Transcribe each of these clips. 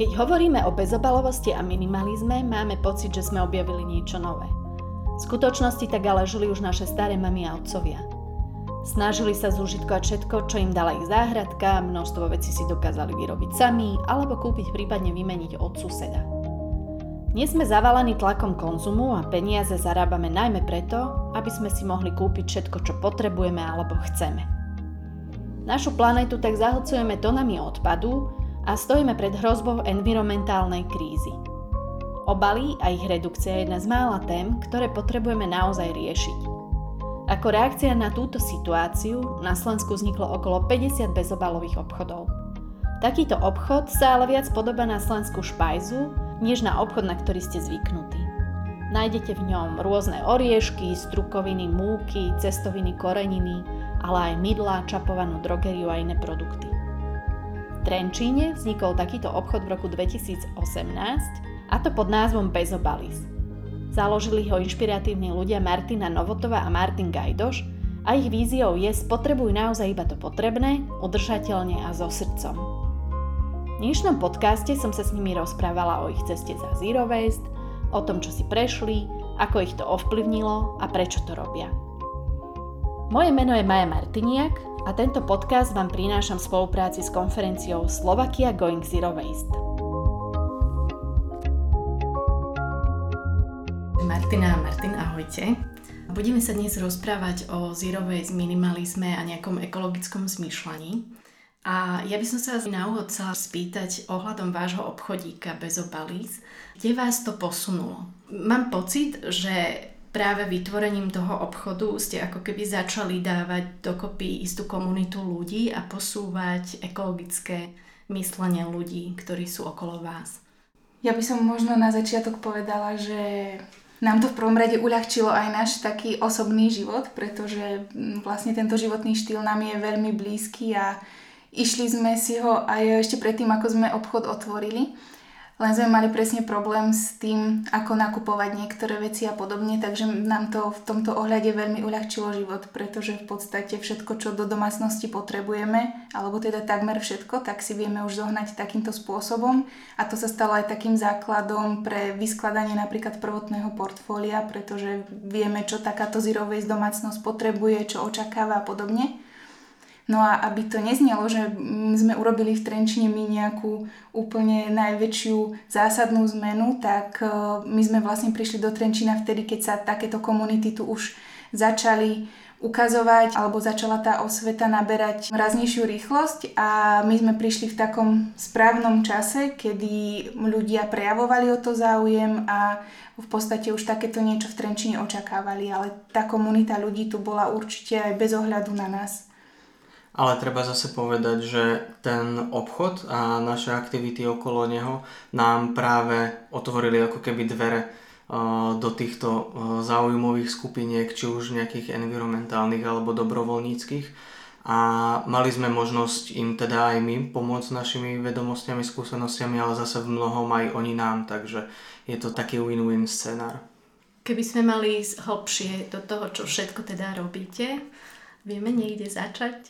Keď hovoríme o bezobalovosti a minimalizme, máme pocit, že sme objavili niečo nové. V skutočnosti tak ale žili už naše staré mamy a otcovia. Snažili sa zúžitkovať všetko, čo im dala ich záhradka, množstvo vecí si dokázali vyrobiť sami alebo kúpiť prípadne vymeniť od suseda. Dnes sme zavalení tlakom konzumu a peniaze zarábame najmä preto, aby sme si mohli kúpiť všetko, čo potrebujeme alebo chceme. Našu planetu tak zahlcujeme tonami odpadu a stojíme pred hrozbou environmentálnej krízy. Obaly a ich redukcia je jedna z mála tém, ktoré potrebujeme naozaj riešiť. Ako reakcia na túto situáciu na Slovensku vzniklo okolo 50 bezobalových obchodov. Takýto obchod sa ale viac podobá na slovenskú špajzu, než na obchod, na ktorý ste zvyknutí. Nájdete v ňom rôzne oriešky, strukoviny, múky, cestoviny, koreniny, ale aj mydlá, čapovanú drogeriu a iné produkty. Trenčíne vznikol takýto obchod v roku 2018 a to pod názvom Bezobalis. Založili ho inšpiratívni ľudia Martina Novotova a Martin Gajdoš a ich víziou je spotrebuj naozaj iba to potrebné, udržateľne a so srdcom. V dnešnom podcaste som sa s nimi rozprávala o ich ceste za Zero Waste, o tom, čo si prešli, ako ich to ovplyvnilo a prečo to robia. Moje meno je Maja Martiniak a tento podcast vám prinášam v spolupráci s konferenciou Slovakia Going Zero Waste. Martina a Martin, ahojte. Budeme sa dnes rozprávať o zero waste minimalizme a nejakom ekologickom zmýšľaní. A ja by som sa na úvod chcela spýtať ohľadom vášho obchodíka bez obalíc, kde vás to posunulo? Mám pocit, že práve vytvorením toho obchodu ste ako keby začali dávať dokopy istú komunitu ľudí a posúvať ekologické myslenie ľudí, ktorí sú okolo vás. Ja by som možno na začiatok povedala, že nám to v prvom rade uľahčilo aj náš taký osobný život, pretože mm, vlastne tento životný štýl nám je veľmi blízky a išli sme si ho aj ešte predtým, ako sme obchod otvorili. Len sme mali presne problém s tým, ako nakupovať niektoré veci a podobne, takže nám to v tomto ohľade veľmi uľahčilo život, pretože v podstate všetko, čo do domácnosti potrebujeme, alebo teda takmer všetko, tak si vieme už zohnať takýmto spôsobom a to sa stalo aj takým základom pre vyskladanie napríklad prvotného portfólia, pretože vieme, čo takáto zero domácnosť potrebuje, čo očakáva a podobne. No a aby to neznelo, že sme urobili v Trenčine my nejakú úplne najväčšiu zásadnú zmenu, tak e, my sme vlastne prišli do Trenčina vtedy, keď sa takéto komunity tu už začali ukazovať, alebo začala tá osveta naberať raznejšiu rýchlosť a my sme prišli v takom správnom čase, kedy ľudia prejavovali o to záujem a v podstate už takéto niečo v Trenčine očakávali, ale tá komunita ľudí tu bola určite aj bez ohľadu na nás. Ale treba zase povedať, že ten obchod a naše aktivity okolo neho nám práve otvorili ako keby dvere do týchto záujmových skupiniek, či už nejakých environmentálnych alebo dobrovoľníckých. A mali sme možnosť im teda aj my pomôcť našimi vedomostiami, skúsenostiami, ale zase v mnohom aj oni nám, takže je to taký win-win scenár. Keby sme mali ísť hlbšie do toho, čo všetko teda robíte, vieme niekde začať?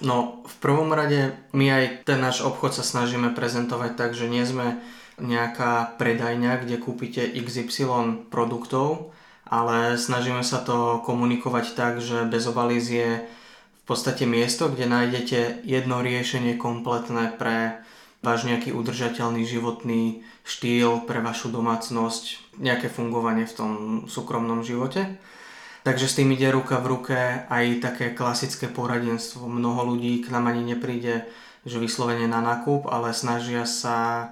No, v prvom rade my aj ten náš obchod sa snažíme prezentovať tak, že nie sme nejaká predajňa, kde kúpite XY produktov, ale snažíme sa to komunikovať tak, že Bezobalíz je v podstate miesto, kde nájdete jedno riešenie kompletné pre váš nejaký udržateľný životný štýl, pre vašu domácnosť, nejaké fungovanie v tom súkromnom živote. Takže s tým ide ruka v ruke aj také klasické poradenstvo. Mnoho ľudí k nám ani nepríde, že vyslovene na nákup, ale snažia sa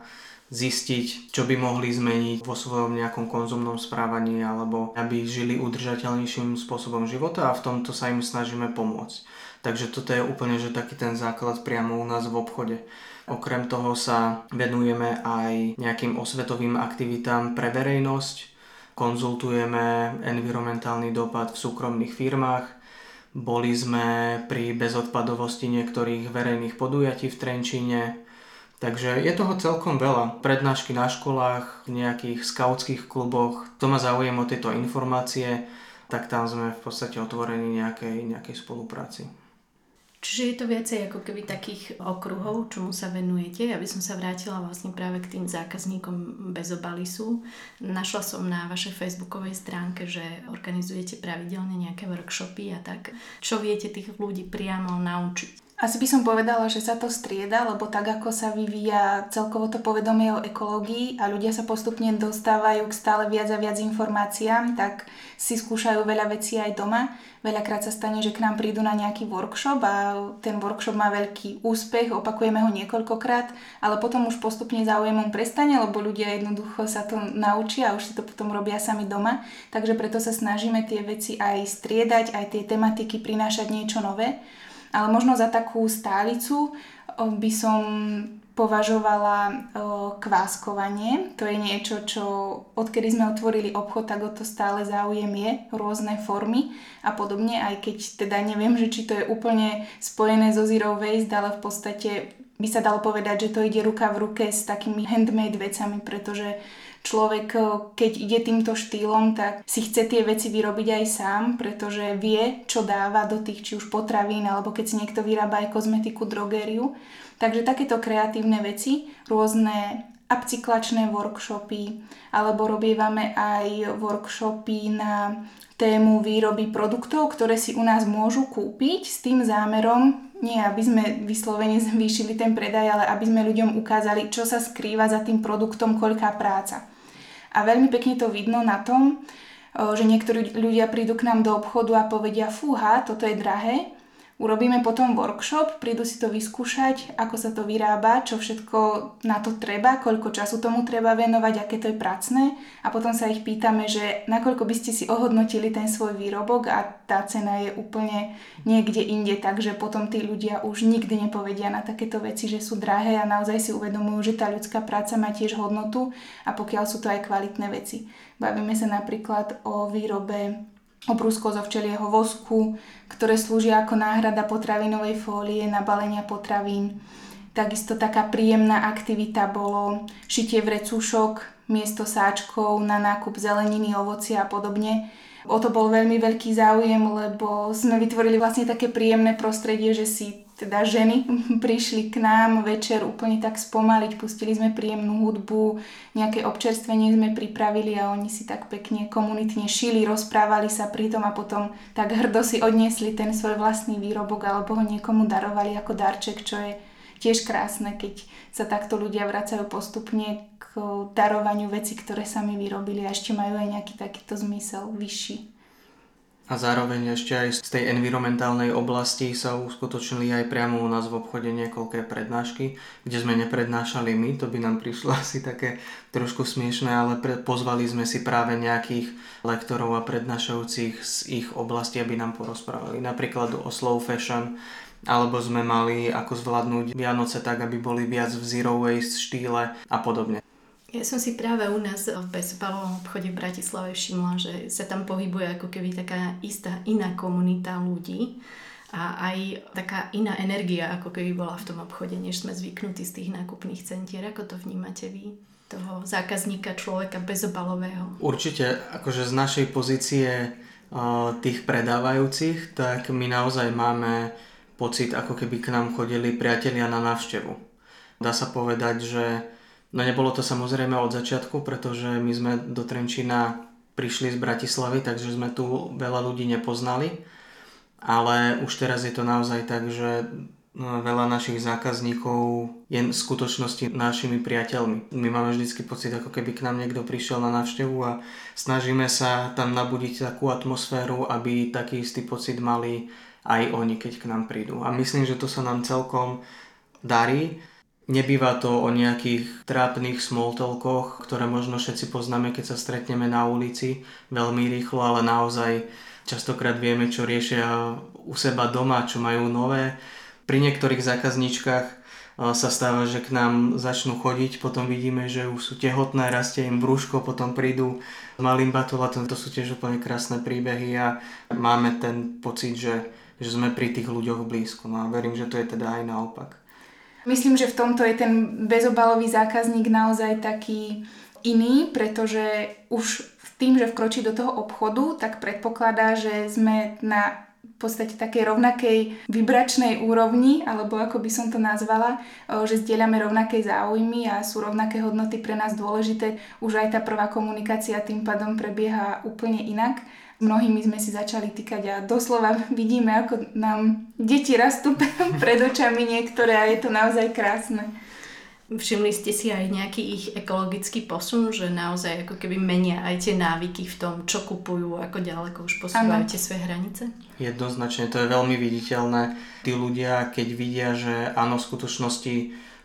zistiť, čo by mohli zmeniť vo svojom nejakom konzumnom správaní alebo aby žili udržateľnejším spôsobom života a v tomto sa im snažíme pomôcť. Takže toto je úplne že taký ten základ priamo u nás v obchode. Okrem toho sa venujeme aj nejakým osvetovým aktivitám pre verejnosť, konzultujeme environmentálny dopad v súkromných firmách, boli sme pri bezodpadovosti niektorých verejných podujatí v Trenčíne, takže je toho celkom veľa. Prednášky na školách, v nejakých skautských kluboch, kto má záujem o tieto informácie, tak tam sme v podstate otvorení nejakej, nejakej spolupráci. Čiže je to viacej ako keby takých okruhov, čomu sa venujete. Ja by som sa vrátila vlastne práve k tým zákazníkom bez obalisu. Našla som na vašej facebookovej stránke, že organizujete pravidelne nejaké workshopy a tak. Čo viete tých ľudí priamo naučiť? Asi by som povedala, že sa to strieda, lebo tak ako sa vyvíja celkovo to povedomie o ekológii a ľudia sa postupne dostávajú k stále viac a viac informáciám, tak si skúšajú veľa vecí aj doma. Veľakrát sa stane, že k nám prídu na nejaký workshop a ten workshop má veľký úspech, opakujeme ho niekoľkokrát, ale potom už postupne záujemom prestane, lebo ľudia jednoducho sa to naučia a už si to potom robia sami doma. Takže preto sa snažíme tie veci aj striedať, aj tie tematiky prinášať niečo nové. Ale možno za takú stálicu by som považovala kváskovanie. To je niečo, čo odkedy sme otvorili obchod, tak o to stále záujem je, rôzne formy a podobne, aj keď teda neviem, že či to je úplne spojené so zero waste, ale v podstate by sa dalo povedať, že to ide ruka v ruke s takými handmade vecami, pretože človek, eh, keď ide týmto štýlom, tak si chce tie veci vyrobiť aj sám, pretože vie, čo dáva do tých či už potravín, alebo keď si niekto vyrába aj kozmetiku, drogériu. Takže takéto kreatívne veci, rôzne upcyklačné workshopy, alebo robievame aj workshopy na tému výroby produktov, ktoré si u nás môžu kúpiť s tým zámerom, nie aby sme vyslovene zvýšili ten predaj, ale aby sme ľuďom ukázali, čo sa skrýva za tým produktom, koľká práca. A veľmi pekne to vidno na tom, že niektorí ľudia prídu k nám do obchodu a povedia, fúha, toto je drahé, Urobíme potom workshop, prídu si to vyskúšať, ako sa to vyrába, čo všetko na to treba, koľko času tomu treba venovať, aké to je pracné a potom sa ich pýtame, že nakoľko by ste si ohodnotili ten svoj výrobok a tá cena je úplne niekde inde, takže potom tí ľudia už nikdy nepovedia na takéto veci, že sú drahé a naozaj si uvedomujú, že tá ľudská práca má tiež hodnotu a pokiaľ sú to aj kvalitné veci. Bavíme sa napríklad o výrobe obrúsko zo včelieho vosku, ktoré slúžia ako náhrada potravinovej fólie na balenia potravín. Takisto taká príjemná aktivita bolo šitie vrecúšok miesto sáčkov na nákup zeleniny, ovocia a podobne. O to bol veľmi veľký záujem, lebo sme vytvorili vlastne také príjemné prostredie, že si teda ženy prišli k nám večer úplne tak spomaliť, pustili sme príjemnú hudbu, nejaké občerstvenie sme pripravili a oni si tak pekne komunitne šili, rozprávali sa pri tom a potom tak hrdo si odniesli ten svoj vlastný výrobok alebo ho niekomu darovali ako darček, čo je tiež krásne, keď sa takto ľudia vracajú postupne k darovaniu veci, ktoré sami vyrobili a ešte majú aj nejaký takýto zmysel vyšší. A zároveň ešte aj z tej environmentálnej oblasti sa uskutočnili aj priamo u nás v obchode niekoľké prednášky, kde sme neprednášali my, to by nám prišlo asi také trošku smiešné, ale pre, pozvali sme si práve nejakých lektorov a prednášajúcich z ich oblasti, aby nám porozprávali. Napríklad o slow fashion, alebo sme mali ako zvládnuť Vianoce tak, aby boli viac v zero waste štýle a podobne. Ja som si práve u nás v bezpalovom obchode v Bratislave všimla, že sa tam pohybuje ako keby taká istá iná komunita ľudí a aj taká iná energia, ako keby bola v tom obchode, než sme zvyknutí z tých nákupných centier. Ako to vnímate vy? toho zákazníka, človeka bezobalového. Určite, akože z našej pozície tých predávajúcich, tak my naozaj máme pocit, ako keby k nám chodili priatelia na návštevu. Dá sa povedať, že No nebolo to samozrejme od začiatku, pretože my sme do Trenčína prišli z Bratislavy, takže sme tu veľa ľudí nepoznali. Ale už teraz je to naozaj tak, že no, veľa našich zákazníkov je v skutočnosti našimi priateľmi. My máme vždycky pocit, ako keby k nám niekto prišiel na návštevu a snažíme sa tam nabudiť takú atmosféru, aby taký istý pocit mali aj oni, keď k nám prídu. A myslím, že to sa nám celkom darí. Nebýva to o nejakých trápnych smoltelkoch, ktoré možno všetci poznáme, keď sa stretneme na ulici veľmi rýchlo, ale naozaj častokrát vieme, čo riešia u seba doma, čo majú nové. Pri niektorých zákazničkách sa stáva, že k nám začnú chodiť, potom vidíme, že už sú tehotné, rastie im brúško, potom prídu s malým batolatom, to sú tiež úplne krásne príbehy a máme ten pocit, že, že sme pri tých ľuďoch blízko. No a verím, že to je teda aj naopak. Myslím, že v tomto je ten bezobalový zákazník naozaj taký iný, pretože už tým, že vkročí do toho obchodu, tak predpokladá, že sme na v podstate takej rovnakej vibračnej úrovni, alebo ako by som to nazvala, že zdieľame rovnaké záujmy a sú rovnaké hodnoty pre nás dôležité. Už aj tá prvá komunikácia tým pádom prebieha úplne inak. Mnohými sme si začali týkať a doslova vidíme, ako nám deti rastú pred očami niektoré a je to naozaj krásne. Všimli ste si aj nejaký ich ekologický posun, že naozaj ako keby menia aj tie návyky v tom, čo kupujú, ako ďaleko už posúvajú tie svoje hranice? Jednoznačne, to je veľmi viditeľné. Tí ľudia, keď vidia, že áno, v skutočnosti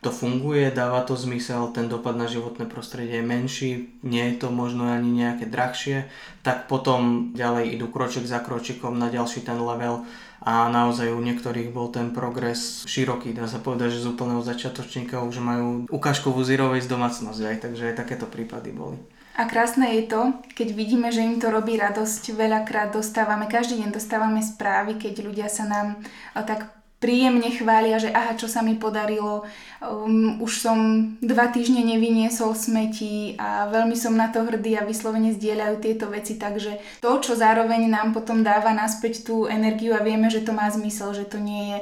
to funguje, dáva to zmysel, ten dopad na životné prostredie je menší, nie je to možno ani nejaké drahšie, tak potom ďalej idú kroček za kročikom na ďalší ten level a naozaj u niektorých bol ten progres široký, dá sa povedať, že z úplného začiatočníka už majú ukážkovú zero waste domácnosť, aj, takže aj takéto prípady boli. A krásne je to, keď vidíme, že im to robí radosť. Veľakrát dostávame, každý deň dostávame správy, keď ľudia sa nám tak príjemne chvália, že aha, čo sa mi podarilo, um, už som dva týždne nevyniesol smeti a veľmi som na to hrdý a vyslovene zdieľajú tieto veci, takže to, čo zároveň nám potom dáva naspäť tú energiu a vieme, že to má zmysel, že to nie je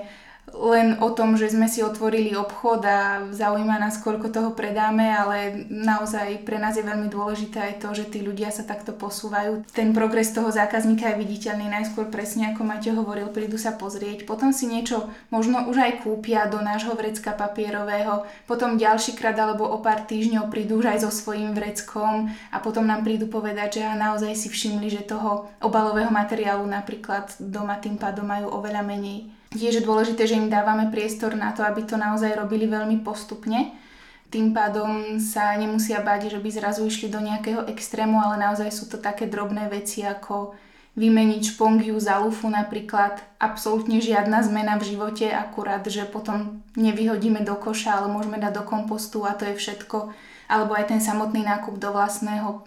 len o tom, že sme si otvorili obchod a zaujíma nás, koľko toho predáme, ale naozaj pre nás je veľmi dôležité aj to, že tí ľudia sa takto posúvajú. Ten progres toho zákazníka je viditeľný najskôr presne, ako Maťo hovoril, prídu sa pozrieť, potom si niečo možno už aj kúpia do nášho vrecka papierového, potom ďalší krát alebo o pár týždňov prídu už aj so svojím vreckom a potom nám prídu povedať, že naozaj si všimli, že toho obalového materiálu napríklad doma tým pádom majú oveľa menej. Tiež je dôležité, že im dávame priestor na to, aby to naozaj robili veľmi postupne. Tým pádom sa nemusia báť, že by zrazu išli do nejakého extrému, ale naozaj sú to také drobné veci ako vymeniť špongiu za lufu napríklad. Absolútne žiadna zmena v živote, akurát, že potom nevyhodíme do koša, ale môžeme dať do kompostu a to je všetko. Alebo aj ten samotný nákup do vlastného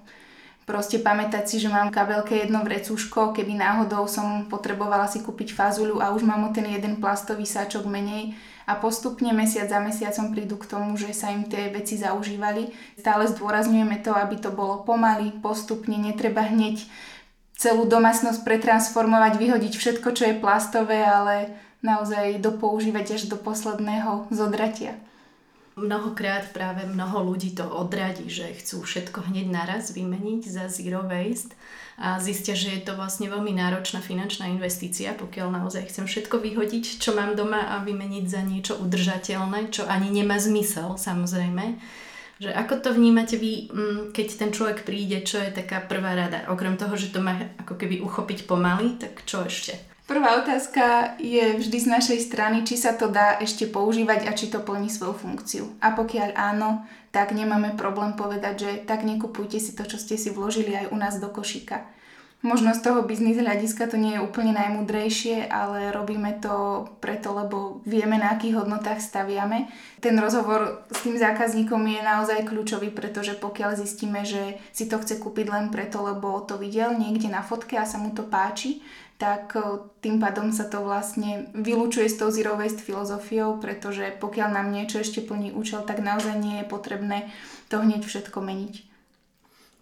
Proste pamätať si, že mám kabelke jedno vrecúško, keby náhodou som potrebovala si kúpiť fazuľu a už mám o ten jeden plastový sáčok menej a postupne mesiac za mesiacom prídu k tomu, že sa im tie veci zaužívali. Stále zdôrazňujeme to, aby to bolo pomaly, postupne, netreba hneď celú domácnosť pretransformovať, vyhodiť všetko, čo je plastové, ale naozaj dopoužívať až do posledného zodratia. Mnohokrát práve mnoho ľudí to odradí, že chcú všetko hneď naraz vymeniť za zero waste a zistia, že je to vlastne veľmi náročná finančná investícia, pokiaľ naozaj chcem všetko vyhodiť, čo mám doma a vymeniť za niečo udržateľné, čo ani nemá zmysel samozrejme. Že ako to vnímate vy, mm, keď ten človek príde, čo je taká prvá rada? Okrem toho, že to má ako keby uchopiť pomaly, tak čo ešte? Prvá otázka je vždy z našej strany, či sa to dá ešte používať a či to plní svoju funkciu. A pokiaľ áno, tak nemáme problém povedať, že tak nekupujte si to, čo ste si vložili aj u nás do košíka. Možno z toho biznis hľadiska to nie je úplne najmudrejšie, ale robíme to preto, lebo vieme, na akých hodnotách staviame. Ten rozhovor s tým zákazníkom je naozaj kľúčový, pretože pokiaľ zistíme, že si to chce kúpiť len preto, lebo to videl niekde na fotke a sa mu to páči, tak tým pádom sa to vlastne vylúčuje s tou zero waste filozofiou, pretože pokiaľ nám niečo ešte plní účel, tak naozaj nie je potrebné to hneď všetko meniť.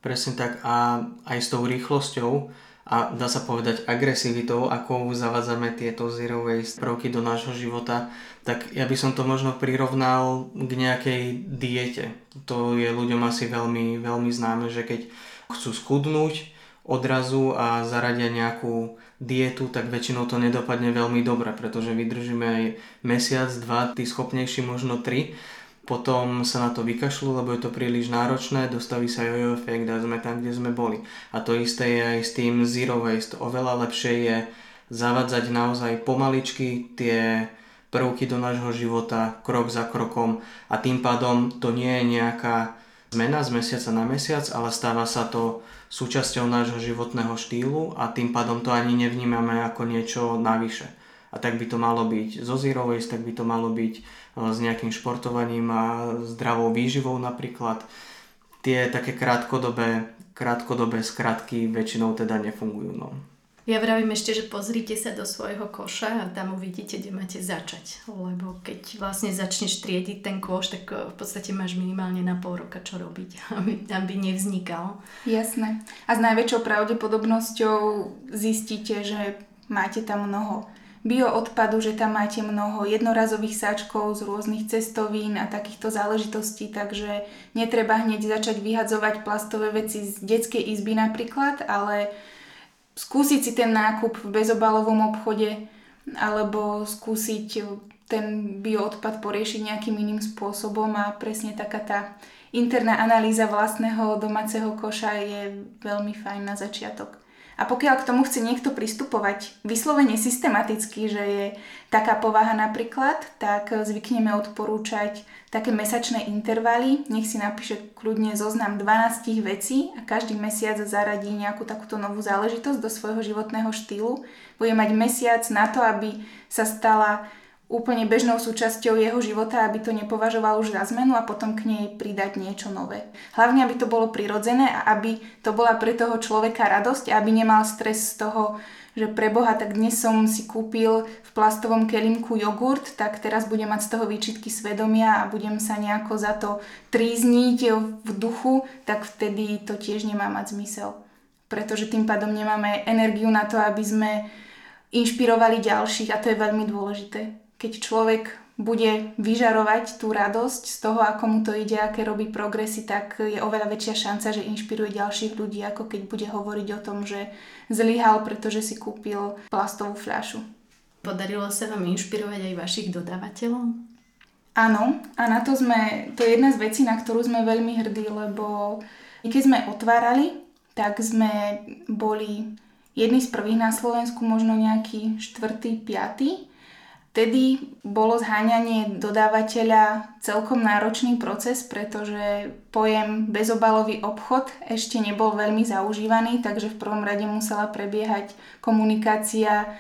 Presne tak a aj s tou rýchlosťou a dá sa povedať agresivitou, ako zavádzame tieto zero waste prvky do nášho života, tak ja by som to možno prirovnal k nejakej diete. To je ľuďom asi veľmi, veľmi známe, že keď chcú skudnúť odrazu a zaradia nejakú dietu, tak väčšinou to nedopadne veľmi dobre, pretože vydržíme aj mesiac, dva, tí schopnejší možno tri. Potom sa na to vykašľú, lebo je to príliš náročné, dostaví sa jojo efekt a sme tam, kde sme boli. A to isté je aj s tým zero waste. Oveľa lepšie je zavadzať naozaj pomaličky tie prvky do nášho života, krok za krokom a tým pádom to nie je nejaká zmena z mesiaca na mesiac, ale stáva sa to súčasťou nášho životného štýlu a tým pádom to ani nevnímame ako niečo navyše. A tak by to malo byť zo zero waste, tak by to malo byť e, s nejakým športovaním a zdravou výživou napríklad. Tie také krátkodobé, krátkodobé skratky väčšinou teda nefungujú. No. Ja vravím ešte, že pozrite sa do svojho koša a tam uvidíte, kde máte začať. Lebo keď vlastne začneš triediť ten koš, tak eh, v podstate máš minimálne na pol roka čo robiť, aby, aby nevznikal. Jasné. A s najväčšou pravdepodobnosťou zistíte, že máte tam mnoho bioodpadu, že tam máte mnoho jednorazových sáčkov z rôznych cestovín a takýchto záležitostí, takže netreba hneď začať vyhadzovať plastové veci z detskej izby napríklad, ale skúsiť si ten nákup v bezobalovom obchode alebo skúsiť ten bioodpad poriešiť nejakým iným spôsobom a presne taká tá interná analýza vlastného domáceho koša je veľmi fajn na začiatok. A pokiaľ k tomu chce niekto pristupovať vyslovene systematicky, že je taká povaha napríklad, tak zvykneme odporúčať také mesačné intervaly. Nech si napíše kľudne zoznam 12 vecí a každý mesiac zaradí nejakú takúto novú záležitosť do svojho životného štýlu. Bude mať mesiac na to, aby sa stala úplne bežnou súčasťou jeho života, aby to nepovažoval už za zmenu a potom k nej pridať niečo nové. Hlavne, aby to bolo prirodzené a aby to bola pre toho človeka radosť a aby nemal stres z toho, že pre Boha, tak dnes som si kúpil v plastovom kelímku jogurt, tak teraz budem mať z toho výčitky svedomia a budem sa nejako za to trízniť v duchu, tak vtedy to tiež nemá mať zmysel. Pretože tým pádom nemáme energiu na to, aby sme inšpirovali ďalších a to je veľmi dôležité keď človek bude vyžarovať tú radosť z toho, ako mu to ide, aké robí progresy, tak je oveľa väčšia šanca, že inšpiruje ďalších ľudí, ako keď bude hovoriť o tom, že zlyhal, pretože si kúpil plastovú fľašu. Podarilo sa vám inšpirovať aj vašich dodávateľov? Áno, a na to sme, to je jedna z vecí, na ktorú sme veľmi hrdí, lebo keď sme otvárali, tak sme boli jedni z prvých na Slovensku, možno nejaký štvrtý, piatý Vtedy bolo zháňanie dodávateľa celkom náročný proces, pretože pojem bezobalový obchod ešte nebol veľmi zaužívaný, takže v prvom rade musela prebiehať komunikácia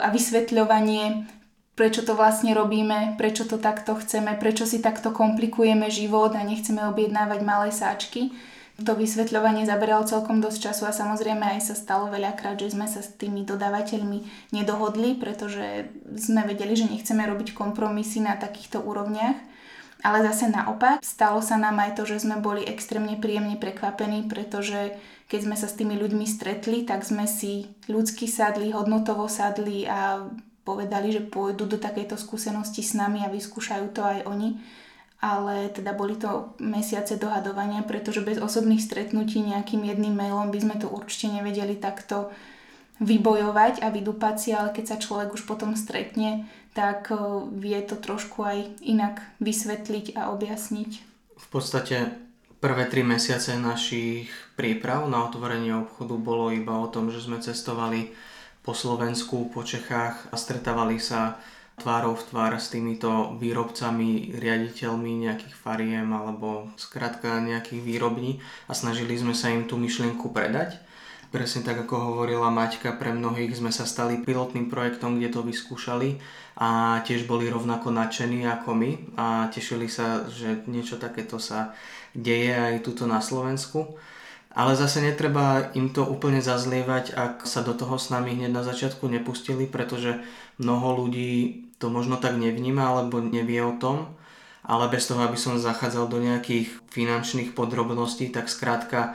a vysvetľovanie, prečo to vlastne robíme, prečo to takto chceme, prečo si takto komplikujeme život a nechceme objednávať malé sáčky. To vysvetľovanie zaberalo celkom dosť času a samozrejme aj sa stalo veľakrát, že sme sa s tými dodávateľmi nedohodli, pretože sme vedeli, že nechceme robiť kompromisy na takýchto úrovniach. Ale zase naopak, stalo sa nám aj to, že sme boli extrémne príjemne prekvapení, pretože keď sme sa s tými ľuďmi stretli, tak sme si ľudsky sadli, hodnotovo sadli a povedali, že pôjdu do takejto skúsenosti s nami a vyskúšajú to aj oni ale teda boli to mesiace dohadovania, pretože bez osobných stretnutí nejakým jedným mailom by sme to určite nevedeli takto vybojovať a vydúpať si, ale keď sa človek už potom stretne, tak eh, vie to trošku aj inak vysvetliť a objasniť. V podstate prvé tri mesiace našich príprav na otvorenie obchodu bolo iba o tom, že sme cestovali po Slovensku, po Čechách a stretávali sa tvárov v tvár s týmito výrobcami, riaditeľmi nejakých fariem alebo skrátka nejakých výrobní a snažili sme sa im tú myšlienku predať. Presne tak ako hovorila Maťka, pre mnohých sme sa stali pilotným projektom, kde to vyskúšali a tiež boli rovnako nadšení ako my a tešili sa, že niečo takéto sa deje aj tuto na Slovensku. Ale zase netreba im to úplne zazlievať, ak sa do toho s nami hneď na začiatku nepustili, pretože mnoho ľudí to možno tak nevníma alebo nevie o tom, ale bez toho, aby som zachádzal do nejakých finančných podrobností, tak skrátka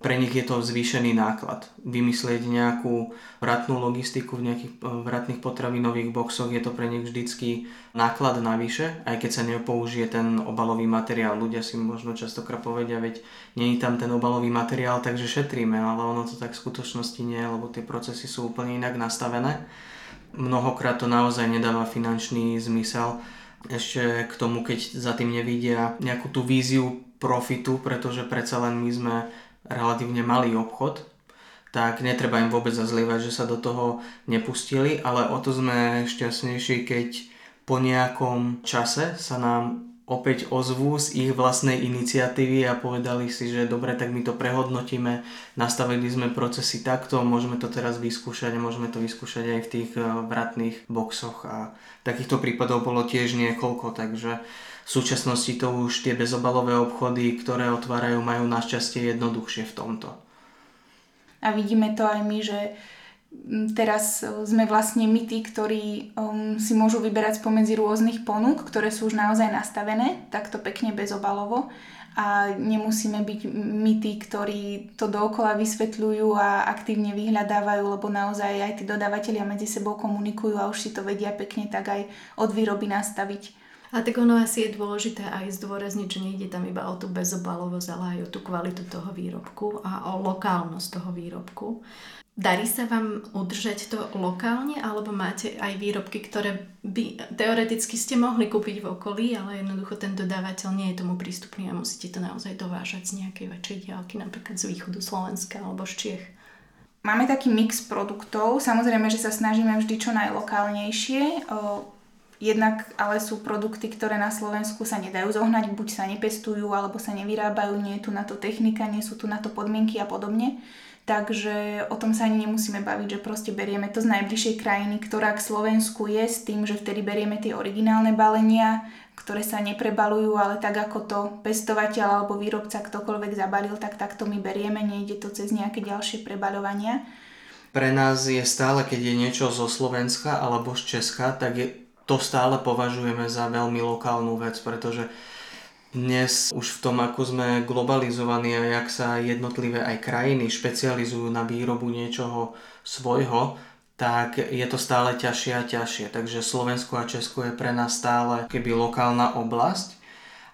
pre nich je to zvýšený náklad. Vymyslieť nejakú vratnú logistiku v nejakých eh, vratných potravinových boxoch je to pre nich vždycky náklad navyše, aj keď sa nepoužije ten obalový materiál. Ľudia si možno častokrát povedia, veď nie je tam ten obalový materiál, takže šetríme, ale ono to tak v skutočnosti nie, lebo tie procesy sú úplne inak nastavené mnohokrát to naozaj nedáva finančný zmysel. Ešte k tomu, keď za tým nevidia nejakú tú víziu profitu, pretože predsa len my sme relatívne malý obchod, tak netreba im vôbec zazlievať, že sa do toho nepustili, ale o to sme šťastnejší, keď po nejakom čase sa nám opäť ozvú z ich vlastnej iniciatívy a povedali si, že dobre, tak my to prehodnotíme, nastavili sme procesy takto, môžeme to teraz vyskúšať a môžeme to vyskúšať aj v tých eh, vratných boxoch a takýchto prípadov bolo tiež niekoľko, takže v súčasnosti to už tie bezobalové obchody, ktoré otvárajú, majú našťastie jednoduchšie v tomto. A vidíme to aj my, že teraz sme vlastne my tí, ktorí um, si môžu vyberať spomedzi rôznych ponúk, ktoré sú už naozaj nastavené, takto pekne bezobalovo a nemusíme byť my tí, ktorí to dookola vysvetľujú a aktívne vyhľadávajú, lebo naozaj aj tí dodávateľia medzi sebou komunikujú a už si to vedia pekne tak aj od výroby nastaviť. A tak ono asi je dôležité aj zdôrazniť, že nejde tam iba o tú bezobalovosť, ale aj o tú kvalitu toho výrobku a o lokálnosť toho výrobku. Darí sa vám udržať to lokálne, alebo máte aj výrobky, ktoré by teoreticky ste mohli kúpiť v okolí, ale jednoducho ten dodávateľ nie je tomu prístupný a musíte to naozaj dovážať z nejakej väčšej diálky, napríklad z východu Slovenska alebo z Čiech? Máme taký mix produktov, samozrejme, že sa snažíme vždy čo najlokálnejšie. Jednak ale sú produkty, ktoré na Slovensku sa nedajú zohnať, buď sa nepestujú, alebo sa nevyrábajú, nie je tu na to technika, nie sú tu na to podmienky a podobne. Takže o tom sa ani nemusíme baviť, že proste berieme to z najbližšej krajiny, ktorá k Slovensku je, s tým, že vtedy berieme tie originálne balenia, ktoré sa neprebalujú, ale tak ako to pestovateľ alebo výrobca ktokoľvek zabalil, tak takto my berieme, nejde to cez nejaké ďalšie prebaľovania. Pre nás je stále, keď je niečo zo Slovenska alebo z Česka, tak je to stále považujeme za veľmi lokálnu vec, pretože dnes už v tom, ako sme globalizovaní a jak sa jednotlivé aj krajiny špecializujú na výrobu niečoho svojho, tak je to stále ťažšie a ťažšie. Takže Slovensko a Česko je pre nás stále keby lokálna oblasť.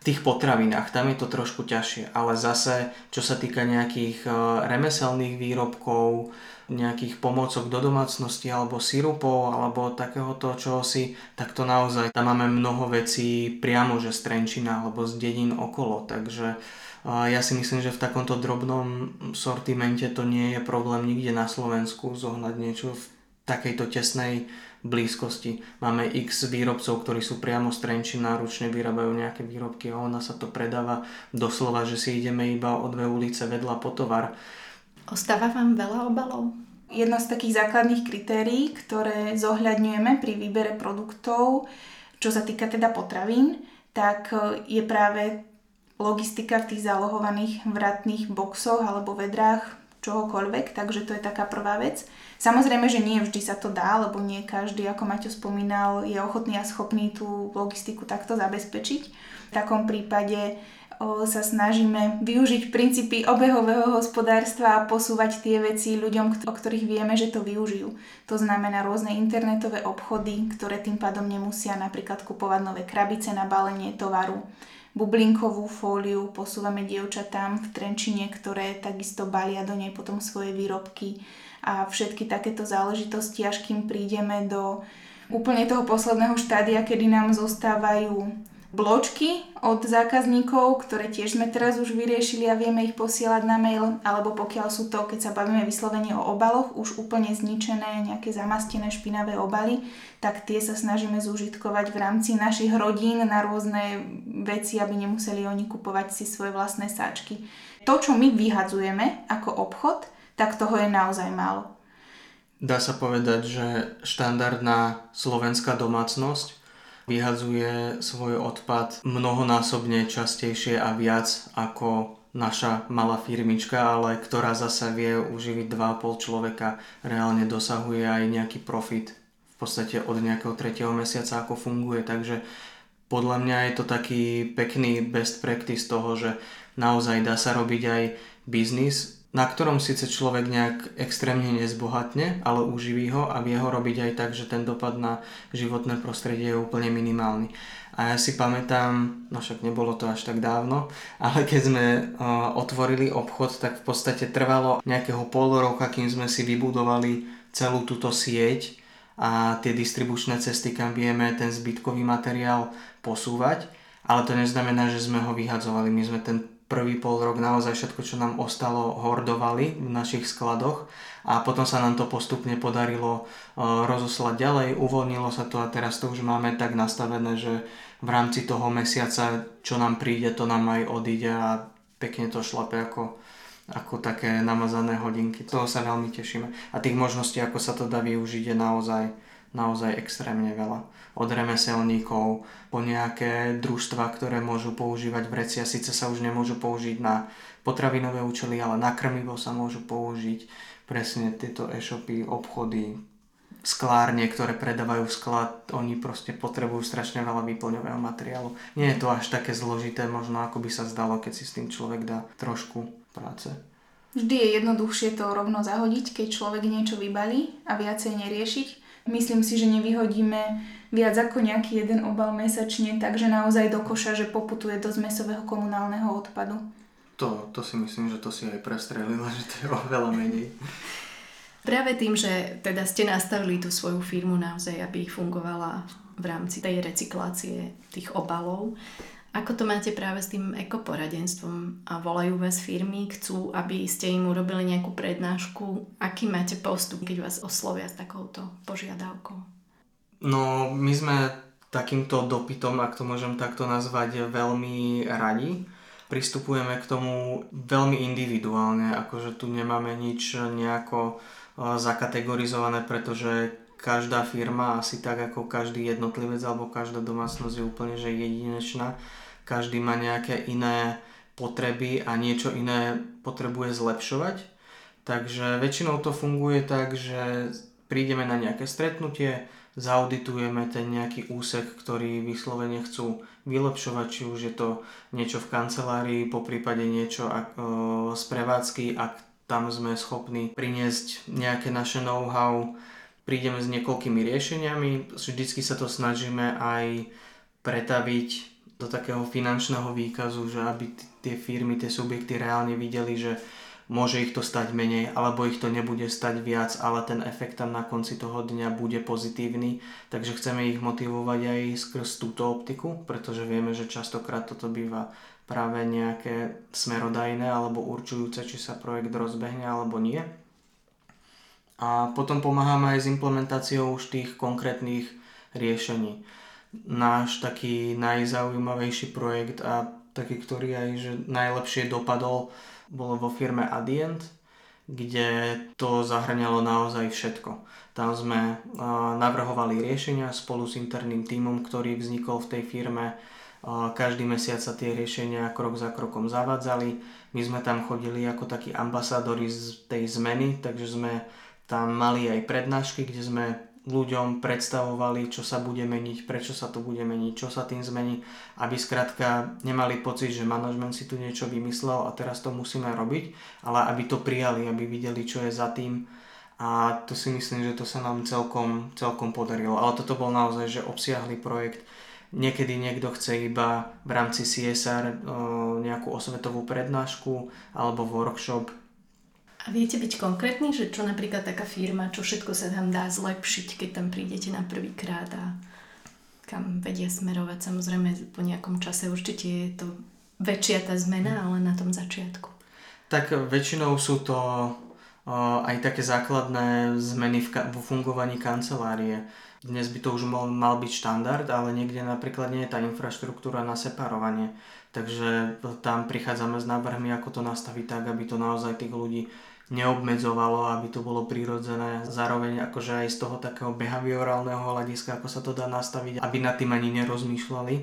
V tých potravinách tam je to trošku ťažšie, ale zase čo sa týka nejakých eh, remeselných výrobkov, nejakých pomocok do domácnosti alebo sirupov alebo takéhoto čohosi, tak to naozaj tam máme mnoho vecí priamo že z Trenčina alebo z dedín okolo, takže ja si myslím, že v takomto drobnom sortimente to nie je problém nikde na Slovensku zohnať niečo v takejto tesnej blízkosti. Máme x výrobcov, ktorí sú priamo z Trenčina, ručne vyrábajú nejaké výrobky a ona sa to predáva doslova, že si ideme iba o dve ulice vedľa po tovar. Ostáva vám veľa obalov? Jedno z takých základných kritérií, ktoré zohľadňujeme pri výbere produktov, čo sa týka teda potravín, tak e, je práve logistika v tých zálohovaných vratných boxoch alebo vedrách, čohokoľvek, takže to je taká prvá vec. Samozrejme, že nie vždy sa to dá, lebo nie každý, ako Maťo spomínal, je ochotný a schopný tú logistiku takto zabezpečiť. V takom prípade sa snažíme využiť princípy obehového hospodárstva a posúvať tie veci ľuďom, o ktorých vieme, že to využijú. To znamená rôzne internetové obchody, ktoré tým pádom nemusia napríklad kupovať nové krabice na balenie tovaru, bublinkovú fóliu, posúvame dievčatám v Trenčine, ktoré takisto balia do nej potom svoje výrobky a všetky takéto záležitosti, až kým prídeme do úplne toho posledného štádia, kedy nám zostávajú bločky od zákazníkov, ktoré tiež sme teraz už vyriešili a vieme ich posielať na mail, alebo pokiaľ sú to, keď sa bavíme vyslovene o obaloch, už úplne zničené, nejaké zamastené špinavé obaly, tak tie sa snažíme zúžitkovať v rámci našich rodín na rôzne veci, aby nemuseli oni kupovať si svoje vlastné sáčky. To, čo my vyhadzujeme ako obchod, tak toho je naozaj málo. Dá sa povedať, že štandardná slovenská domácnosť vyhadzuje svoj odpad mnohonásobne častejšie a viac ako naša malá firmička, ale ktorá zasa vie uživiť 2,5 človeka, reálne dosahuje aj nejaký profit v podstate od nejakého tretieho mesiaca, ako funguje. Takže podľa mňa je to taký pekný best practice toho, že naozaj dá sa robiť aj biznis na ktorom síce človek nejak extrémne nezbohatne, ale uživí ho a vie ho robiť aj tak, že ten dopad na životné prostredie je úplne minimálny. A ja si pamätám, no však nebolo to až tak dávno, ale keď sme uh, otvorili obchod, tak v podstate trvalo nejakého pol roka, kým sme si vybudovali celú túto sieť a tie distribučné cesty, kam vieme ten zbytkový materiál posúvať. Ale to neznamená, že sme ho vyhadzovali. My sme ten prvý pol rok naozaj všetko, čo nám ostalo, hordovali v našich skladoch a potom sa nám to postupne podarilo uh, rozoslať ďalej, uvoľnilo sa to a teraz to už máme tak nastavené, že v rámci toho mesiaca, čo nám príde, to nám aj odíde a pekne to šlape ako, ako také namazané hodinky. Toho sa veľmi tešíme. A tých možností, ako sa to dá využiť, je naozaj, naozaj extrémne veľa od remeselníkov po nejaké družstva, ktoré môžu používať vrecia. Sice sa už nemôžu použiť na potravinové účely, ale na krmivo sa môžu použiť. presne tieto e-shopy, obchody, sklárne, ktoré predávajú sklad, oni proste potrebujú strašne veľa výplňového materiálu. Nie je to až také zložité, možno ako by sa zdalo, keď si s tým človek dá trošku práce. Vždy je jednoduchšie to rovno zahodiť, keď človek niečo vybalí a viacej neriešiť. Myslím si, že nevyhodíme viac ako nejaký jeden obal mesačne, takže naozaj do koša, že poputuje do zmesového komunálneho odpadu. To, to si myslím, že to si aj prestrelila, že to je oveľa menej. Práve tým, že teda ste nastavili tú svoju firmu naozaj, aby fungovala v rámci tej recyklácie tých obalov, ako to máte práve s tým ekoporadenstvom? A volajú vás firmy, chcú, aby ste im urobili nejakú prednášku. Aký máte postup, keď vás oslovia s takouto požiadavkou? No, my sme takýmto dopytom, ak to môžem takto nazvať, veľmi radi. Pristupujeme k tomu veľmi individuálne, akože tu nemáme nič nejako zakategorizované, pretože každá firma, asi tak ako každý jednotlivec alebo každá domácnosť je úplne že jedinečná. Každý má nejaké iné potreby a niečo iné potrebuje zlepšovať. Takže väčšinou to funguje tak, že prídeme na nejaké stretnutie, zauditujeme ten nejaký úsek, ktorý vyslovene chcú vylepšovať, či už je to niečo v kancelárii, po prípade niečo z prevádzky, ak tam sme schopní priniesť nejaké naše know-how, prídeme s niekoľkými riešeniami, vždycky sa to snažíme aj pretaviť do takého finančného výkazu, že aby tie firmy, tie subjekty reálne videli, že môže ich to stať menej, alebo ich to nebude stať viac, ale ten efekt tam na konci toho dňa bude pozitívny. Takže chceme ich motivovať aj skrz túto optiku, pretože vieme, že častokrát toto býva práve nejaké smerodajné alebo určujúce, či sa projekt rozbehne alebo nie. A potom pomáhame aj s implementáciou už tých konkrétnych riešení. Náš taký najzaujímavejší projekt a taký, ktorý aj že najlepšie dopadol, bolo vo firme Adient, kde to zahrňalo naozaj všetko. Tam sme navrhovali riešenia spolu s interným tímom, ktorý vznikol v tej firme každý mesiac sa tie riešenia krok za krokom zavádzali. My sme tam chodili ako takí ambasádori z tej zmeny, takže sme tam mali aj prednášky, kde sme ľuďom predstavovali, čo sa bude meniť, prečo sa to bude meniť, čo sa tým zmení, aby skrátka nemali pocit, že manažment si tu niečo vymyslel a teraz to musíme robiť, ale aby to prijali, aby videli, čo je za tým a to si myslím, že to sa nám celkom, celkom podarilo. Ale toto bol naozaj že obsiahly projekt, Niekedy niekto chce iba v rámci CSR nejakú osvetovú prednášku alebo workshop. A viete byť konkrétny, že čo napríklad taká firma, čo všetko sa tam dá zlepšiť, keď tam prídete na prvýkrát a kam vedia smerovať. Samozrejme po nejakom čase určite je to väčšia tá zmena, ale na tom začiatku. Tak väčšinou sú to aj také základné zmeny v, vo fungovaní kancelárie dnes by to už mal, mal byť štandard, ale niekde napríklad nie je tá infraštruktúra na separovanie. Takže tam prichádzame s návrhmi, ako to nastaviť tak, aby to naozaj tých ľudí neobmedzovalo, aby to bolo prirodzené. Zároveň akože aj z toho takého behaviorálneho hľadiska, ako sa to dá nastaviť, aby nad tým ani nerozmýšľali.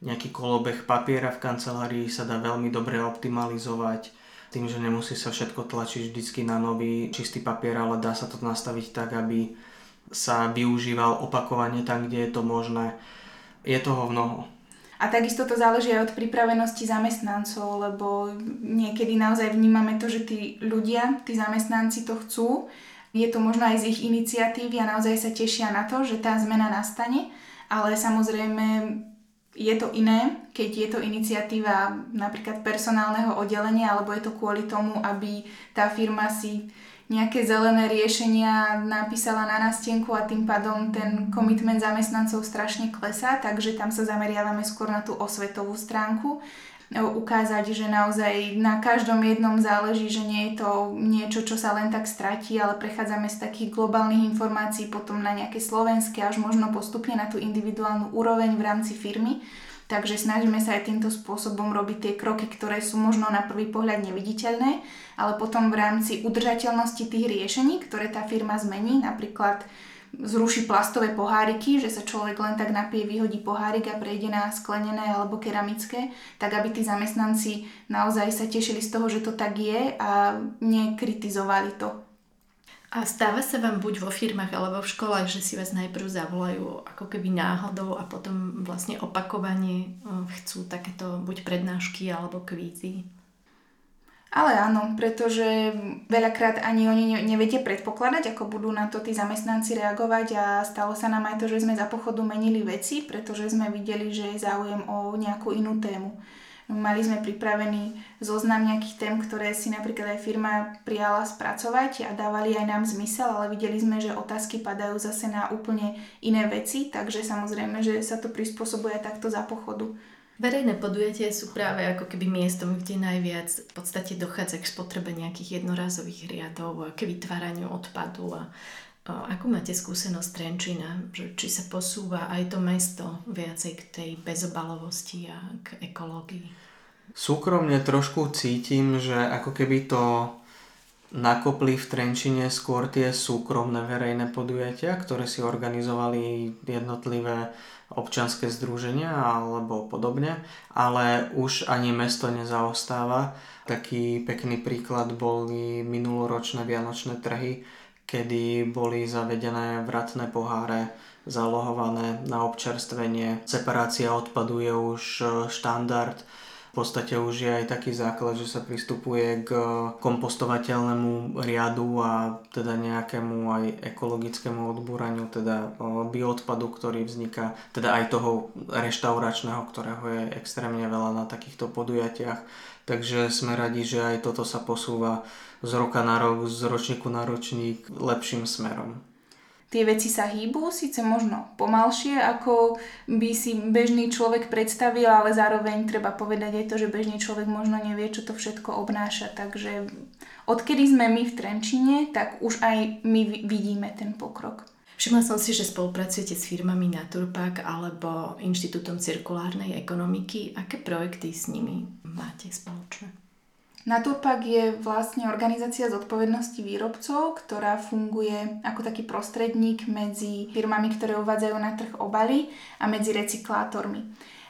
Nejaký kolobeh papiera v kancelárii sa dá veľmi dobre optimalizovať tým, že nemusí sa všetko tlačiť vždycky na nový čistý papier, ale dá sa to nastaviť tak, aby sa využíval opakovane tam, kde je to možné. Je toho mnoho. A takisto to záleží aj od pripravenosti zamestnancov, lebo niekedy naozaj vnímame to, že tí ľudia, tí zamestnanci to chcú. Je to možno aj z ich iniciatívy a naozaj sa tešia na to, že tá zmena nastane, ale samozrejme je to iné, keď je to iniciatíva napríklad personálneho oddelenia, alebo je to kvôli tomu, aby tá firma si nejaké zelené riešenia napísala na nástenku a tým pádom ten komitment zamestnancov strašne klesá, takže tam sa zameriavame skôr na tú osvetovú stránku. Ukázať, že naozaj na každom jednom záleží, že nie je to niečo, čo sa len tak stratí, ale prechádzame z takých globálnych informácií potom na nejaké slovenské, až možno postupne na tú individuálnu úroveň v rámci firmy Takže snažíme sa aj týmto spôsobom robiť tie kroky, ktoré sú možno na prvý pohľad neviditeľné, ale potom v rámci udržateľnosti tých riešení, ktoré tá firma zmení, napríklad zruší plastové poháriky, že sa človek len tak napije, vyhodí pohárik a prejde na sklenené alebo keramické, tak aby tí zamestnanci naozaj sa tešili z toho, že to tak je a nekritizovali to. A stáva sa vám buď vo firmách alebo v školách, že si vás najprv zavolajú ako keby náhodou a potom vlastne opakovane eh, chcú takéto buď prednášky alebo kvízy? Ale áno, pretože veľakrát ani oni nevedia predpokladať, ako budú na to tí zamestnanci reagovať a stalo sa nám aj to, že sme za pochodu menili veci, pretože sme videli, že je záujem o nejakú inú tému. Mali sme pripravený zoznam nejakých tém, ktoré si napríklad aj firma prijala spracovať a dávali aj nám zmysel, ale videli sme, že otázky padajú zase na úplne iné veci, takže samozrejme, že sa to prispôsobuje takto za pochodu. Verejné podujatia sú práve ako keby miestom, kde najviac v podstate dochádza k spotrebe nejakých jednorazových riadov, k vytváraniu odpadu a ako máte skúsenosť Trenčína, či sa posúva aj to mesto viacej k tej bezobalovosti a k ekológii? Súkromne trošku cítim, že ako keby to nakopli v Trenčine skôr tie súkromné verejné podujatia, ktoré si organizovali jednotlivé občanské združenia alebo podobne, ale už ani mesto nezaostáva. Taký pekný príklad boli minuloročné vianočné trhy, kedy boli zavedené vratné poháre zalohované na občerstvenie. Separácia odpadu je už e, štandard. V podstate už je aj taký základ, že sa pristupuje k kompostovateľnému riadu a teda nejakému aj ekologickému odbúraniu, teda e, bioodpadu, ktorý vzniká, teda aj toho reštauračného, ktorého je extrémne veľa na takýchto podujatiach. Takže sme radi, že aj toto sa posúva z roka na rok, z ročníku na ročník lepším smerom. Tie veci sa hýbu, síce možno pomalšie, ako by si bežný človek predstavil, ale zároveň treba povedať aj to, že bežný človek možno nevie, čo to všetko obnáša. Takže odkedy sme my v Trenčine, tak už aj my vidíme ten pokrok. Všimla som si, že spolupracujete s firmami Naturpak alebo Inštitútom cirkulárnej ekonomiky. Aké projekty s nimi máte spoločné? Naturpak je vlastne organizácia zodpovednosti výrobcov, ktorá funguje ako taký prostredník medzi firmami, ktoré uvádzajú na trh obaly a medzi recyklátormi.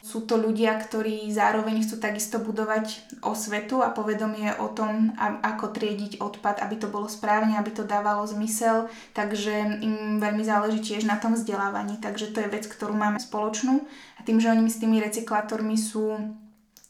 Sú to ľudia, ktorí zároveň chcú takisto budovať osvetu a povedomie o tom, ako triediť odpad, aby to bolo správne, aby to dávalo zmysel, takže im veľmi záleží tiež na tom vzdelávaní, takže to je vec, ktorú máme spoločnú. A tým, že oni s tými recyklátormi sú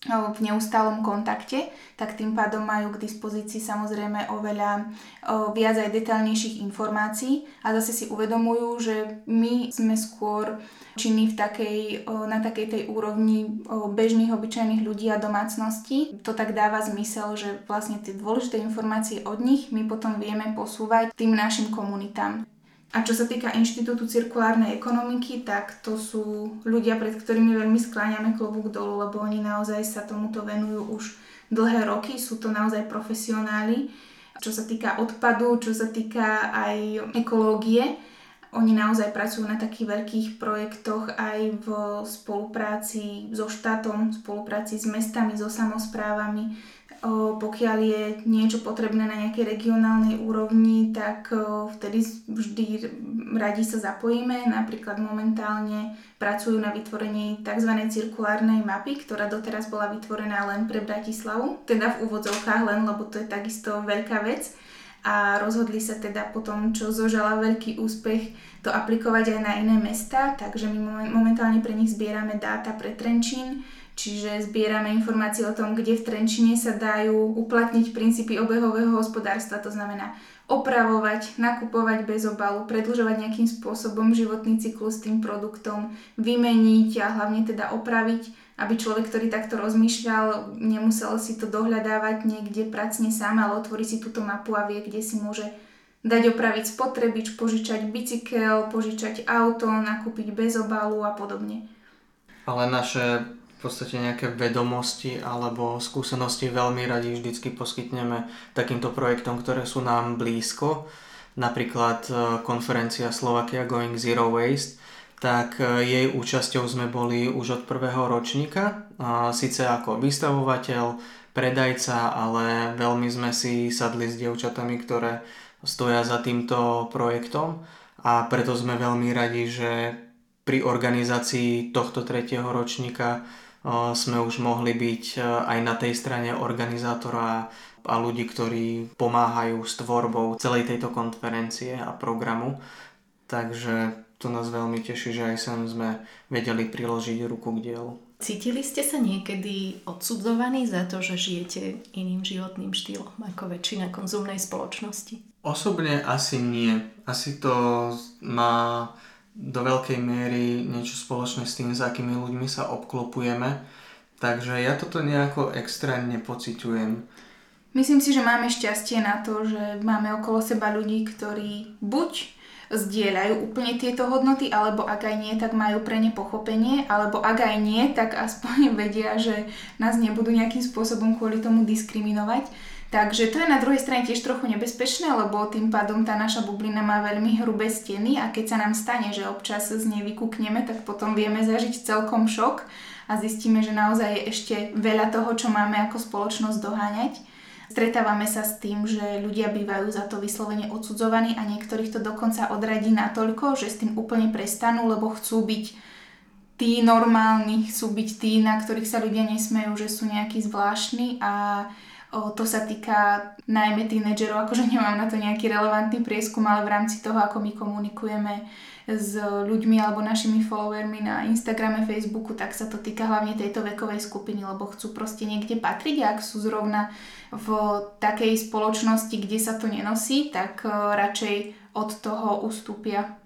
v neustálom kontakte, tak tým pádom majú k dispozícii samozrejme oveľa o, viac aj detailnejších informácií. A zase si uvedomujú, že my sme skôr činní v takej, na takej tej úrovni bežných, obyčajných ľudí a domácností. To tak dáva zmysel, že vlastne tie dôležité informácie od nich my potom vieme posúvať tým našim komunitám. A čo sa týka Inštitútu cirkulárnej ekonomiky, tak to sú ľudia, pred ktorými veľmi skláňame klobúk dolu, lebo oni naozaj sa tomuto venujú už dlhé roky, sú to naozaj profesionáli. Čo sa týka odpadu, čo sa týka aj ekológie, oni naozaj pracujú na takých veľkých projektoch aj v spolupráci so štátom, v spolupráci s mestami, so samozprávami, pokiaľ je niečo potrebné na nejakej regionálnej úrovni, tak vtedy vždy radi sa zapojíme. Napríklad momentálne pracujú na vytvorení tzv. cirkulárnej mapy, ktorá doteraz bola vytvorená len pre Bratislavu, teda v úvodzovkách len, lebo to je takisto veľká vec. A rozhodli sa teda potom, čo zožala veľký úspech, to aplikovať aj na iné mesta, takže my momentálne pre nich zbierame dáta pre Trenčín, Čiže zbierame informácie o tom, kde v Trenčine sa dajú uplatniť princípy obehového hospodárstva, to znamená opravovať, nakupovať bez obalu, predlžovať nejakým spôsobom životný cyklus tým produktom, vymeniť a hlavne teda opraviť, aby človek, ktorý takto rozmýšľal, nemusel si to dohľadávať niekde pracne sám, ale otvorí si túto mapu a vie, kde si môže dať opraviť spotrebič, požičať bicykel, požičať auto, nakúpiť bez obalu a podobne. Ale naše v podstate nejaké vedomosti alebo skúsenosti veľmi radi vždycky poskytneme takýmto projektom, ktoré sú nám blízko. Napríklad e, konferencia Slovakia Going Zero Waste, tak e, jej účasťou sme boli už od prvého ročníka, síce ako vystavovateľ, predajca, ale veľmi sme si sadli s dievčatami, ktoré stoja za týmto projektom a preto sme veľmi radi, že pri organizácii tohto tretieho ročníka sme už mohli byť aj na tej strane organizátora a ľudí, ktorí pomáhajú s tvorbou celej tejto konferencie a programu. Takže to nás veľmi teší, že aj sem sme vedeli priložiť ruku k dielu. Cítili ste sa niekedy odsudzovaní za to, že žijete iným životným štýlom ako väčšina konzumnej spoločnosti? Osobne asi nie. Asi to má do veľkej miery niečo spoločné s tým, s akými ľuďmi sa obklopujeme. Takže ja toto nejako extrémne pociťujem. Myslím si, že máme šťastie na to, že máme okolo seba ľudí, ktorí buď zdieľajú úplne tieto hodnoty, alebo ak aj nie, tak majú pre ne pochopenie, alebo ak aj nie, tak aspoň vedia, že nás nebudú nejakým spôsobom kvôli tomu diskriminovať. Takže to je na druhej strane tiež trochu nebezpečné, lebo tým pádom tá naša bublina má veľmi hrubé steny a keď sa nám stane, že občas z nej vykúkneme, tak potom vieme zažiť celkom šok a zistíme, že naozaj je ešte veľa toho, čo máme ako spoločnosť doháňať. Stretávame sa s tým, že ľudia bývajú za to vyslovene odsudzovaní a niektorých to dokonca odradí natoľko, že s tým úplne prestanú, lebo chcú byť tí normálni, chcú byť tí, na ktorých sa ľudia nesmejú, že sú nejakí zvláštni a o, to sa týka najmä tínedžerov, akože nemám na to nejaký relevantný prieskum, ale v rámci toho, ako my komunikujeme s ľuďmi alebo našimi followermi na Instagrame, Facebooku, tak sa to týka hlavne tejto vekovej skupiny, lebo chcú proste niekde patriť a ak sú zrovna v takej spoločnosti, kde sa to nenosí, tak e, radšej od toho ustúpia.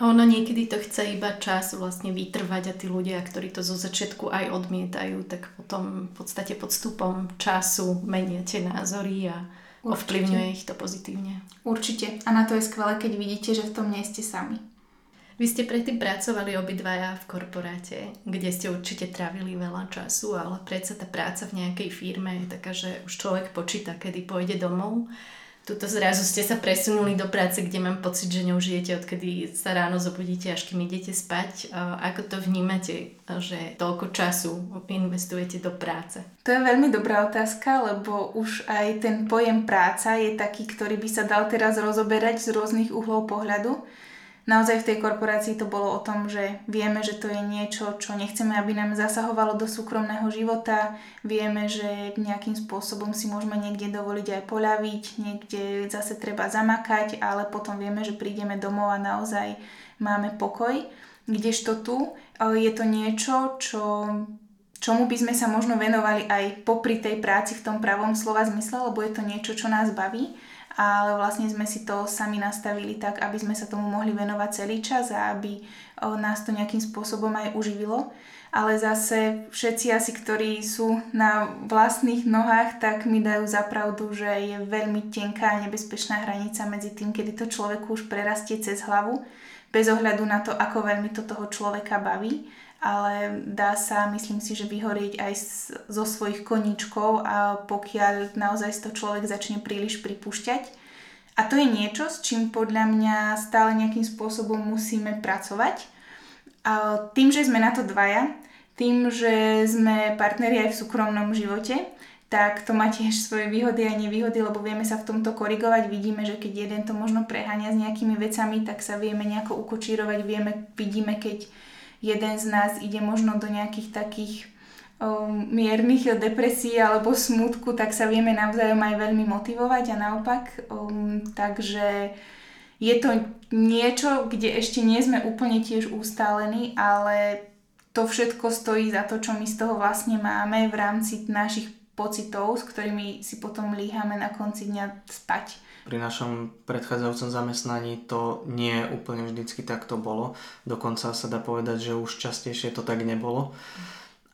A ono niekedy to chce iba čas vlastne vytrvať a tí ľudia, ktorí to zo začiatku aj odmietajú, tak potom v podstate pod stupom času menia tie názory a Určite. ovplyvňuje ich to pozitívne. Určite. A na to je skvelé, keď vidíte, že v tom nie ste sami. Vy ste predtým pracovali obidvaja v korporáte, kde ste určite trávili veľa času, ale predsa tá práca v nejakej firme je taká, že už človek počíta, kedy pôjde domov tuto zrazu ste sa presunuli do práce, kde mám pocit, že neužijete, odkedy sa ráno zobudíte, až kým idete spať. Ako to vnímate, že toľko času investujete do práce? To je veľmi dobrá otázka, lebo už aj ten pojem práca je taký, ktorý by sa dal teraz rozoberať z rôznych uhlov pohľadu naozaj v tej korporácii to bolo o tom, že vieme, že to je niečo, čo nechceme, aby nám zasahovalo do súkromného života, vieme, že nejakým spôsobom si môžeme niekde dovoliť aj poľaviť, niekde zase treba zamakať, ale potom vieme, že prídeme domov a naozaj máme pokoj. Kdežto tu je to niečo, čo čomu by sme sa možno venovali aj popri tej práci v tom pravom slova zmysle, lebo je to niečo, čo nás baví ale vlastne sme si to sami nastavili tak, aby sme sa tomu mohli venovať celý čas a aby nás to nejakým spôsobom aj uživilo. Ale zase všetci asi, ktorí sú na vlastných nohách, tak mi dajú za pravdu, že je veľmi tenká a nebezpečná hranica medzi tým, kedy to človeku už prerastie cez hlavu, bez ohľadu na to, ako veľmi to toho človeka baví ale dá sa, myslím si, že vyhorieť aj zo svojich koníčkov a pokiaľ naozaj to človek začne príliš pripúšťať. A to je niečo, s čím podľa mňa stále nejakým spôsobom musíme pracovať. A tým, že sme na to dvaja, tým, že sme partneri aj v súkromnom živote, tak to má tiež svoje výhody a nevýhody, lebo vieme sa v tomto korigovať. Vidíme, že keď jeden to možno preháňa s nejakými vecami, tak sa vieme nejako ukočírovať, vieme, vidíme, keď jeden z nás ide možno do nejakých takých um, miernych depresí alebo smutku, tak sa vieme navzájom aj veľmi motivovať a naopak. Um, takže je to niečo, kde ešte nie sme úplne tiež ustálení, ale to všetko stojí za to, čo my z toho vlastne máme v rámci našich pocitov, s ktorými si potom líhame na konci dňa spať pri našom predchádzajúcom zamestnaní to nie úplne vždycky takto bolo. Dokonca sa dá povedať, že už častejšie to tak nebolo.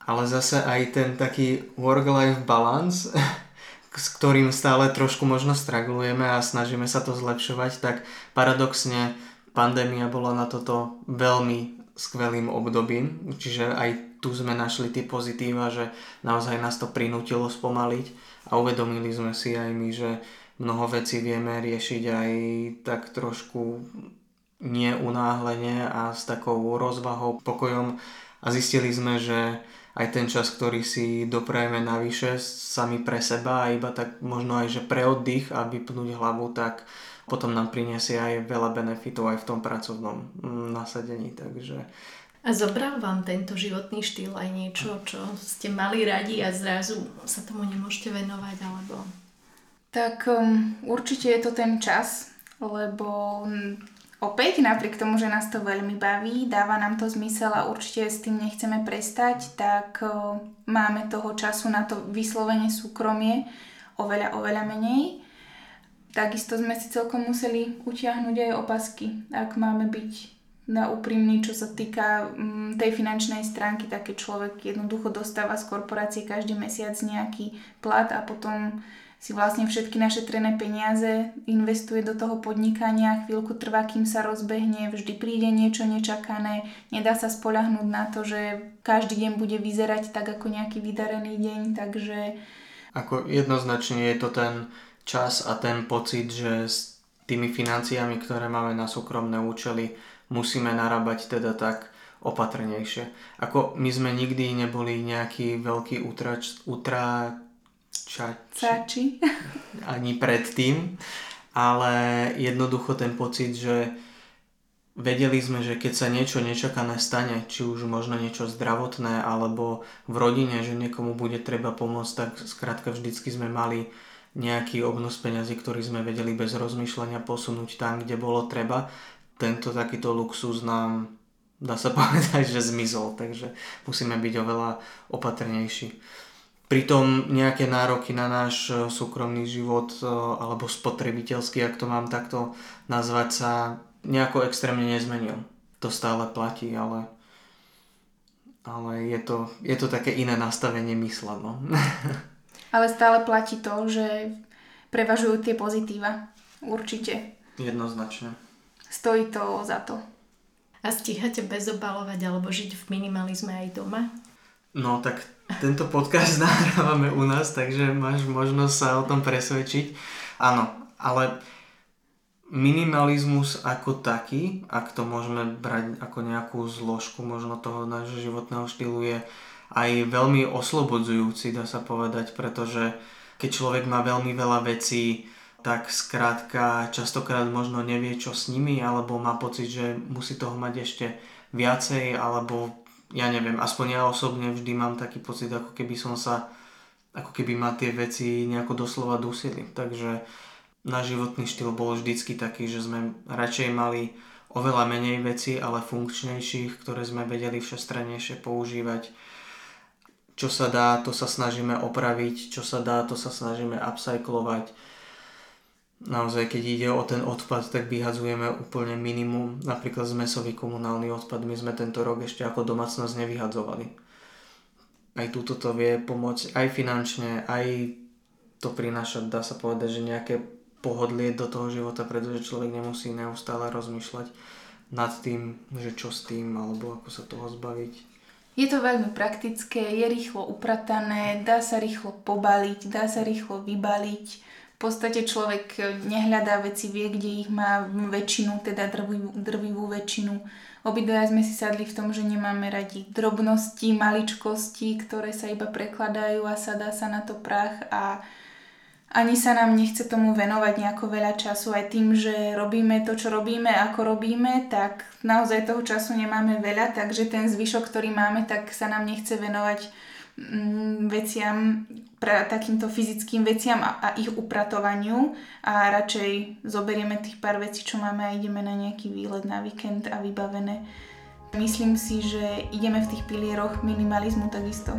Ale zase aj ten taký work-life balance, s ktorým stále trošku možno stragulujeme a snažíme sa to zlepšovať, tak paradoxne pandémia bola na toto veľmi skvelým obdobím, čiže aj tu sme našli tie pozitíva, že naozaj nás to prinútilo spomaliť a uvedomili sme si aj my, že mnoho vecí vieme riešiť aj tak trošku neunáhlene a s takou rozvahou, pokojom a zistili sme, že aj ten čas, ktorý si doprajeme navyše sami pre seba a iba tak možno aj, že pre oddych a vypnúť hlavu, tak potom nám priniesie aj veľa benefitov aj v tom pracovnom mm, nasadení. Takže A zobral vám tento životný štýl aj niečo, čo ste mali radi a zrazu sa tomu nemôžete venovať, alebo... Tak um, určite je to ten čas, lebo um, opäť napriek tomu, že nás to veľmi baví, dáva nám to zmysel a určite s tým nechceme prestať, tak um, máme toho času na to vyslovene súkromie oveľa, oveľa menej. Takisto sme si celkom museli utiahnuť aj opasky, ak máme byť na úprimný, čo sa týka um, tej finančnej stránky, tak človek jednoducho dostáva z korporácie každý mesiac nejaký plat a potom si vlastne všetky našetrené peniaze investuje do toho podnikania, chvíľku trvá, kým sa rozbehne, vždy príde niečo nečakané, nedá sa spolahnúť na to, že každý deň bude vyzerať tak ako nejaký vydarený deň, takže... Ako jednoznačne je to ten čas a ten pocit, že s tými financiami, ktoré máme na súkromné účely, musíme narábať teda tak opatrnejšie. Ako my sme nikdy neboli nejaký veľký utrač, utráčači ani predtým, ale jednoducho ten pocit, že vedeli sme, že keď sa niečo nečakané stane, či už možno niečo zdravotné alebo v rodine, že niekomu bude treba pomôcť, tak skrátka vždycky sme mali nejaký obnos peňazí, ktorý sme vedeli bez rozmýšľania posunúť tam, kde bolo treba. Tento takýto luxus nám dá sa povedať, že zmizol, takže musíme byť oveľa opatrnejší. Pritom nejaké nároky na náš e, súkromný život e, alebo spotrebiteľský, ak to mám takto nazvať, sa nejako extrémne nezmenil. To stále platí, ale, ale je, to, je to také iné nastavenie mysla. No. ale stále platí to, že prevažujú tie pozitíva. Určite. Jednoznačne stojí to za to. A stíhate bezobalovať alebo žiť v minimalizme aj doma? No tak tento podcast nahrávame u nás, takže máš možnosť sa o tom presvedčiť. Áno, ale minimalizmus ako taký, ak to môžeme brať ako nejakú zložku možno toho nášho životného štýlu, je aj veľmi oslobodzujúci, dá sa povedať, pretože keď človek má veľmi veľa vecí, tak skrátka častokrát možno nevie, čo s nimi, alebo má pocit, že musí toho mať ešte viacej, alebo ja neviem, aspoň ja osobne vždy mám taký pocit, ako keby som sa, ako keby ma tie veci nejako doslova dusili. Takže náš životný štýl bol vždycky taký, že sme radšej mali oveľa menej veci, ale funkčnejších, ktoré sme vedeli všestranejšie používať. Čo sa dá, to sa snažíme opraviť, čo sa dá, to sa snažíme upcyclovať naozaj keď ide o ten odpad, tak vyhadzujeme úplne minimum. Napríklad zmesový komunálny odpad my sme tento rok ešte ako domácnosť nevyhadzovali. Aj túto to vie pomôcť aj finančne, aj to prináša, dá sa povedať, že nejaké pohodlie do toho života, pretože človek nemusí neustále rozmýšľať nad tým, že čo s tým, alebo ako sa toho zbaviť. Je to veľmi praktické, je rýchlo upratané, dá sa rýchlo pobaliť, dá sa rýchlo vybaliť podstate človek nehľadá veci, vie, kde ich má väčšinu, teda drvivú, väčšinu. Obidvaja sme si sadli v tom, že nemáme radi drobnosti, maličkosti, ktoré sa iba prekladajú a sadá sa na to prach a ani sa nám nechce tomu venovať nejako veľa času. Aj tým, že robíme to, čo robíme, ako robíme, tak naozaj toho času nemáme veľa, takže ten zvyšok, ktorý máme, tak sa nám nechce venovať Mm, veciam, pra, takýmto fyzickým veciam a, a ich upratovaniu a radšej zoberieme tých pár vecí, čo máme a ideme na nejaký výlet na víkend a vybavené. Myslím si, že ideme v tých pilieroch minimalizmu takisto.